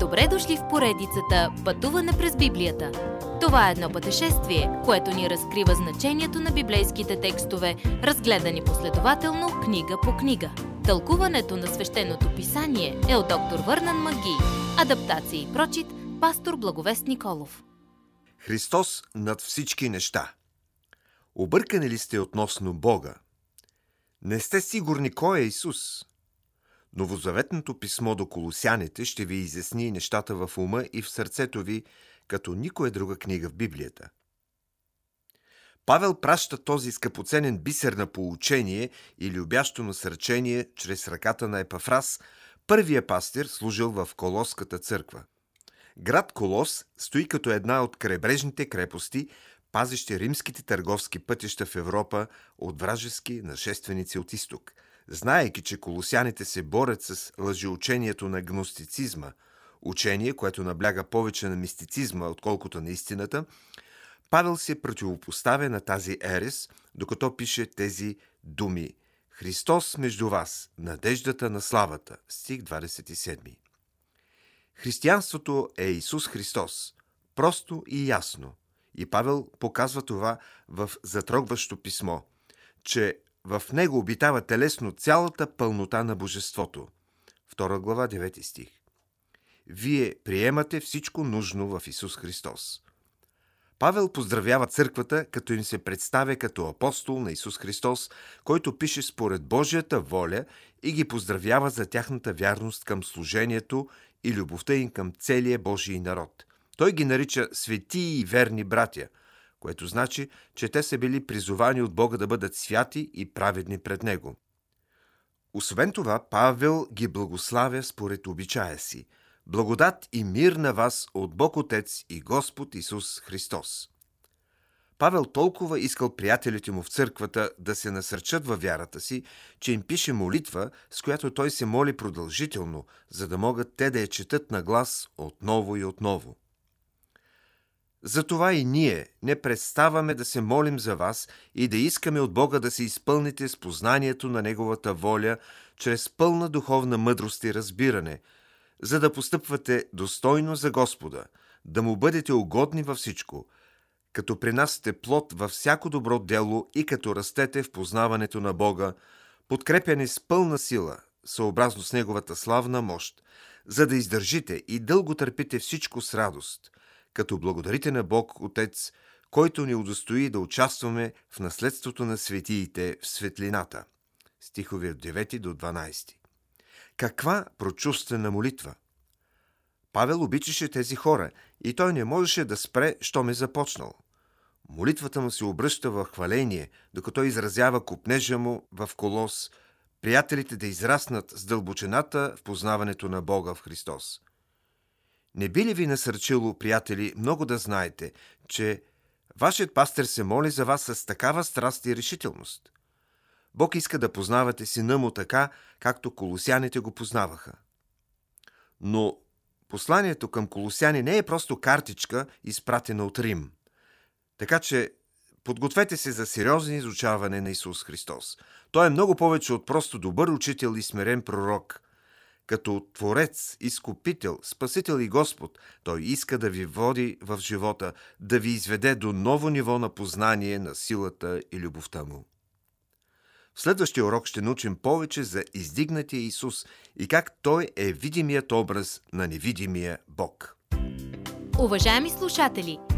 Добре дошли в поредицата Пътуване през Библията. Това е едно пътешествие, което ни разкрива значението на библейските текстове, разгледани последователно книга по книга. Тълкуването на свещеното писание е от доктор Върнан Маги. Адаптация и прочит, пастор Благовест Николов. Христос над всички неща. Объркани ли сте относно Бога? Не сте сигурни кой е Исус? Новозаветното писмо до колосяните ще ви изясни нещата в ума и в сърцето ви, като никоя друга книга в Библията. Павел праща този скъпоценен бисер на поучение и любящо насърчение чрез ръката на Епафрас, първия пастир, служил в Колоската църква. Град Колос стои като една от крайбрежните крепости, пазещи римските търговски пътища в Европа от вражески нашественици от изток – знаейки, че колосяните се борят с лъжеучението на гностицизма, учение, което набляга повече на мистицизма, отколкото на истината, Павел се противопоставя на тази ерес, докато пише тези думи Христос между вас, надеждата на славата. Стих 27. Християнството е Исус Христос. Просто и ясно. И Павел показва това в затрогващо писмо, че в него обитава телесно цялата пълнота на Божеството. 2 глава, 9 стих. Вие приемате всичко нужно в Исус Христос. Павел поздравява църквата, като им се представя като апостол на Исус Христос, който пише според Божията воля и ги поздравява за тяхната вярност към служението и любовта им към целия Божий народ. Той ги нарича свети и верни братя – което значи, че те са били призовани от Бога да бъдат святи и праведни пред Него. Освен това, Павел ги благославя според обичая си. Благодат и мир на вас от Бог Отец и Господ Исус Христос. Павел толкова искал приятелите му в църквата да се насърчат във вярата си, че им пише молитва, с която той се моли продължително, за да могат те да я четат на глас отново и отново. Затова и ние не преставаме да се молим за вас и да искаме от Бога да се изпълните с познанието на Неговата воля, чрез пълна духовна мъдрост и разбиране, за да постъпвате достойно за Господа, да му бъдете угодни във всичко, като принасяте плод във всяко добро дело и като растете в познаването на Бога, подкрепяни с пълна сила, съобразно с Неговата славна мощ, за да издържите и дълго търпите всичко с радост – като благодарите на Бог Отец, който ни удостои да участваме в наследството на светиите в светлината. Стихове от 9 до 12. Каква прочувствена молитва! Павел обичаше тези хора и той не можеше да спре, що ме започнал. Молитвата му се обръща в хваление, докато изразява купнежа му в колос, приятелите да израснат с дълбочината в познаването на Бога в Христос. Не би ли ви насърчило, приятели, много да знаете, че вашият пастир се моли за вас с такава страст и решителност? Бог иска да познавате сина му така, както колосяните го познаваха. Но посланието към колосяни не е просто картичка, изпратена от Рим. Така че подгответе се за сериозно изучаване на Исус Христос. Той е много повече от просто добър учител и смирен пророк – като Творец, Изкупител, Спасител и Господ, Той иска да ви води в живота, да ви изведе до ново ниво на познание на силата и любовта Му. В следващия урок ще научим повече за издигнатия Исус и как Той е видимият образ на невидимия Бог. Уважаеми слушатели!